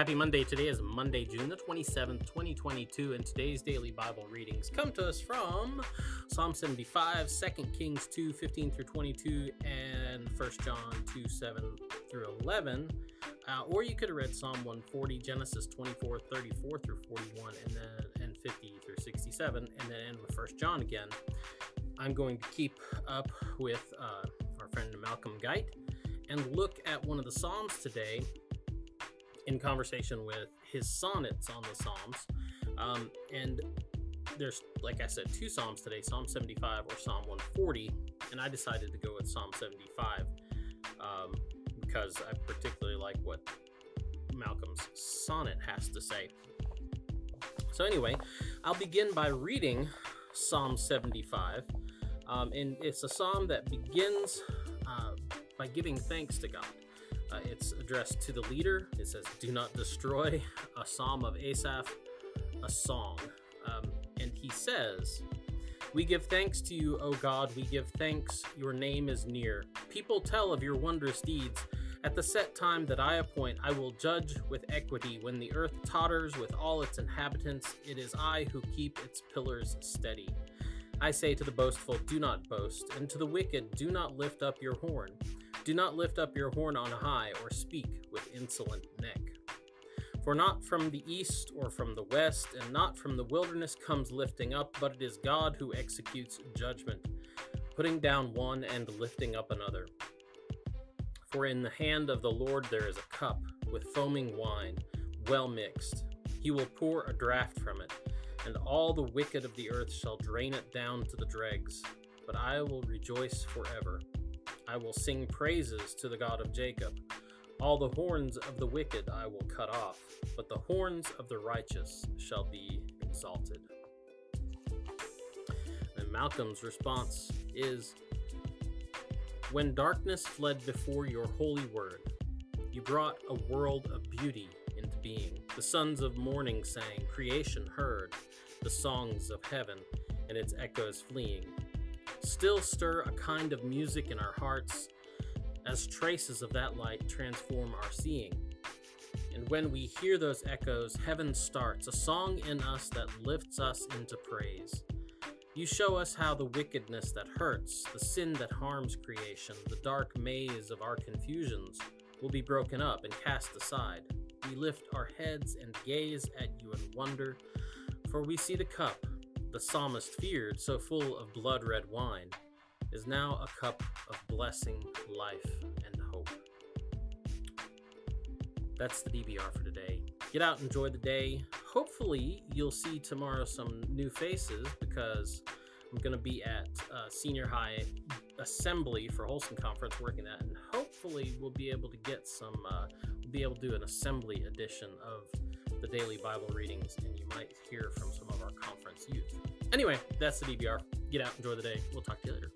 Happy Monday. Today is Monday, June the 27th, 2022, and today's daily Bible readings come to us from Psalm 75, 2 Kings 2, 15 through 22, and 1 John 2, 7 through 11. Uh, or you could have read Psalm 140, Genesis 24, 34 through 41, and then and 50 through 67, and then end with 1 John again. I'm going to keep up with uh, our friend Malcolm Guite and look at one of the Psalms today in conversation with his sonnets on the Psalms. Um, and there's, like I said, two Psalms today Psalm 75 or Psalm 140. And I decided to go with Psalm 75 um, because I particularly like what Malcolm's sonnet has to say. So, anyway, I'll begin by reading Psalm 75. Um, and it's a psalm that begins uh, by giving thanks to God. Uh, it's addressed to the leader. It says, Do not destroy, a psalm of Asaph, a song. Um, and he says, We give thanks to you, O God. We give thanks. Your name is near. People tell of your wondrous deeds. At the set time that I appoint, I will judge with equity. When the earth totters with all its inhabitants, it is I who keep its pillars steady. I say to the boastful, Do not boast, and to the wicked, Do not lift up your horn. Do not lift up your horn on high, or speak with insolent neck. For not from the east or from the west, and not from the wilderness comes lifting up, but it is God who executes judgment, putting down one and lifting up another. For in the hand of the Lord there is a cup with foaming wine, well mixed. He will pour a draught from it, and all the wicked of the earth shall drain it down to the dregs. But I will rejoice forever. I will sing praises to the God of Jacob. All the horns of the wicked I will cut off, but the horns of the righteous shall be exalted. And Malcolm's response is When darkness fled before your holy word, you brought a world of beauty into being. The sons of morning sang, creation heard the songs of heaven and its echoes fleeing. Still stir a kind of music in our hearts as traces of that light transform our seeing. And when we hear those echoes, heaven starts, a song in us that lifts us into praise. You show us how the wickedness that hurts, the sin that harms creation, the dark maze of our confusions will be broken up and cast aside. We lift our heads and gaze at you in wonder, for we see the cup the psalmist feared, so full of blood red wine, is now a cup of blessing, life, and hope. That's the DBR for today. Get out, enjoy the day. Hopefully, you'll see tomorrow some new faces because I'm going to be at uh, senior high assembly for Holston Conference working that, and hopefully, we'll be able to get some, uh, we'll be able to do an assembly edition of the daily Bible readings, and you might hear from some of our conference youth. Anyway, that's the DBR. Get out, enjoy the day. We'll talk to you later.